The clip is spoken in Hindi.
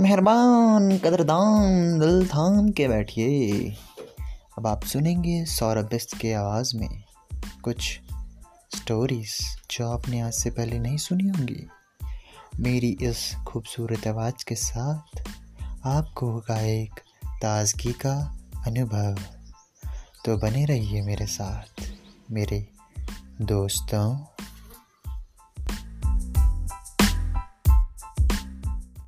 मेहरबान, कदरदान दिल थाम के बैठिए। अब आप सुनेंगे सौरभ बिस्त के आवाज़ में कुछ स्टोरीज जो आपने आज से पहले नहीं सुनी होंगी। मेरी इस खूबसूरत आवाज़ के साथ आपको होगा एक ताजगी का अनुभव। तो बने रहिए मेरे साथ, मेरे दोस्तों।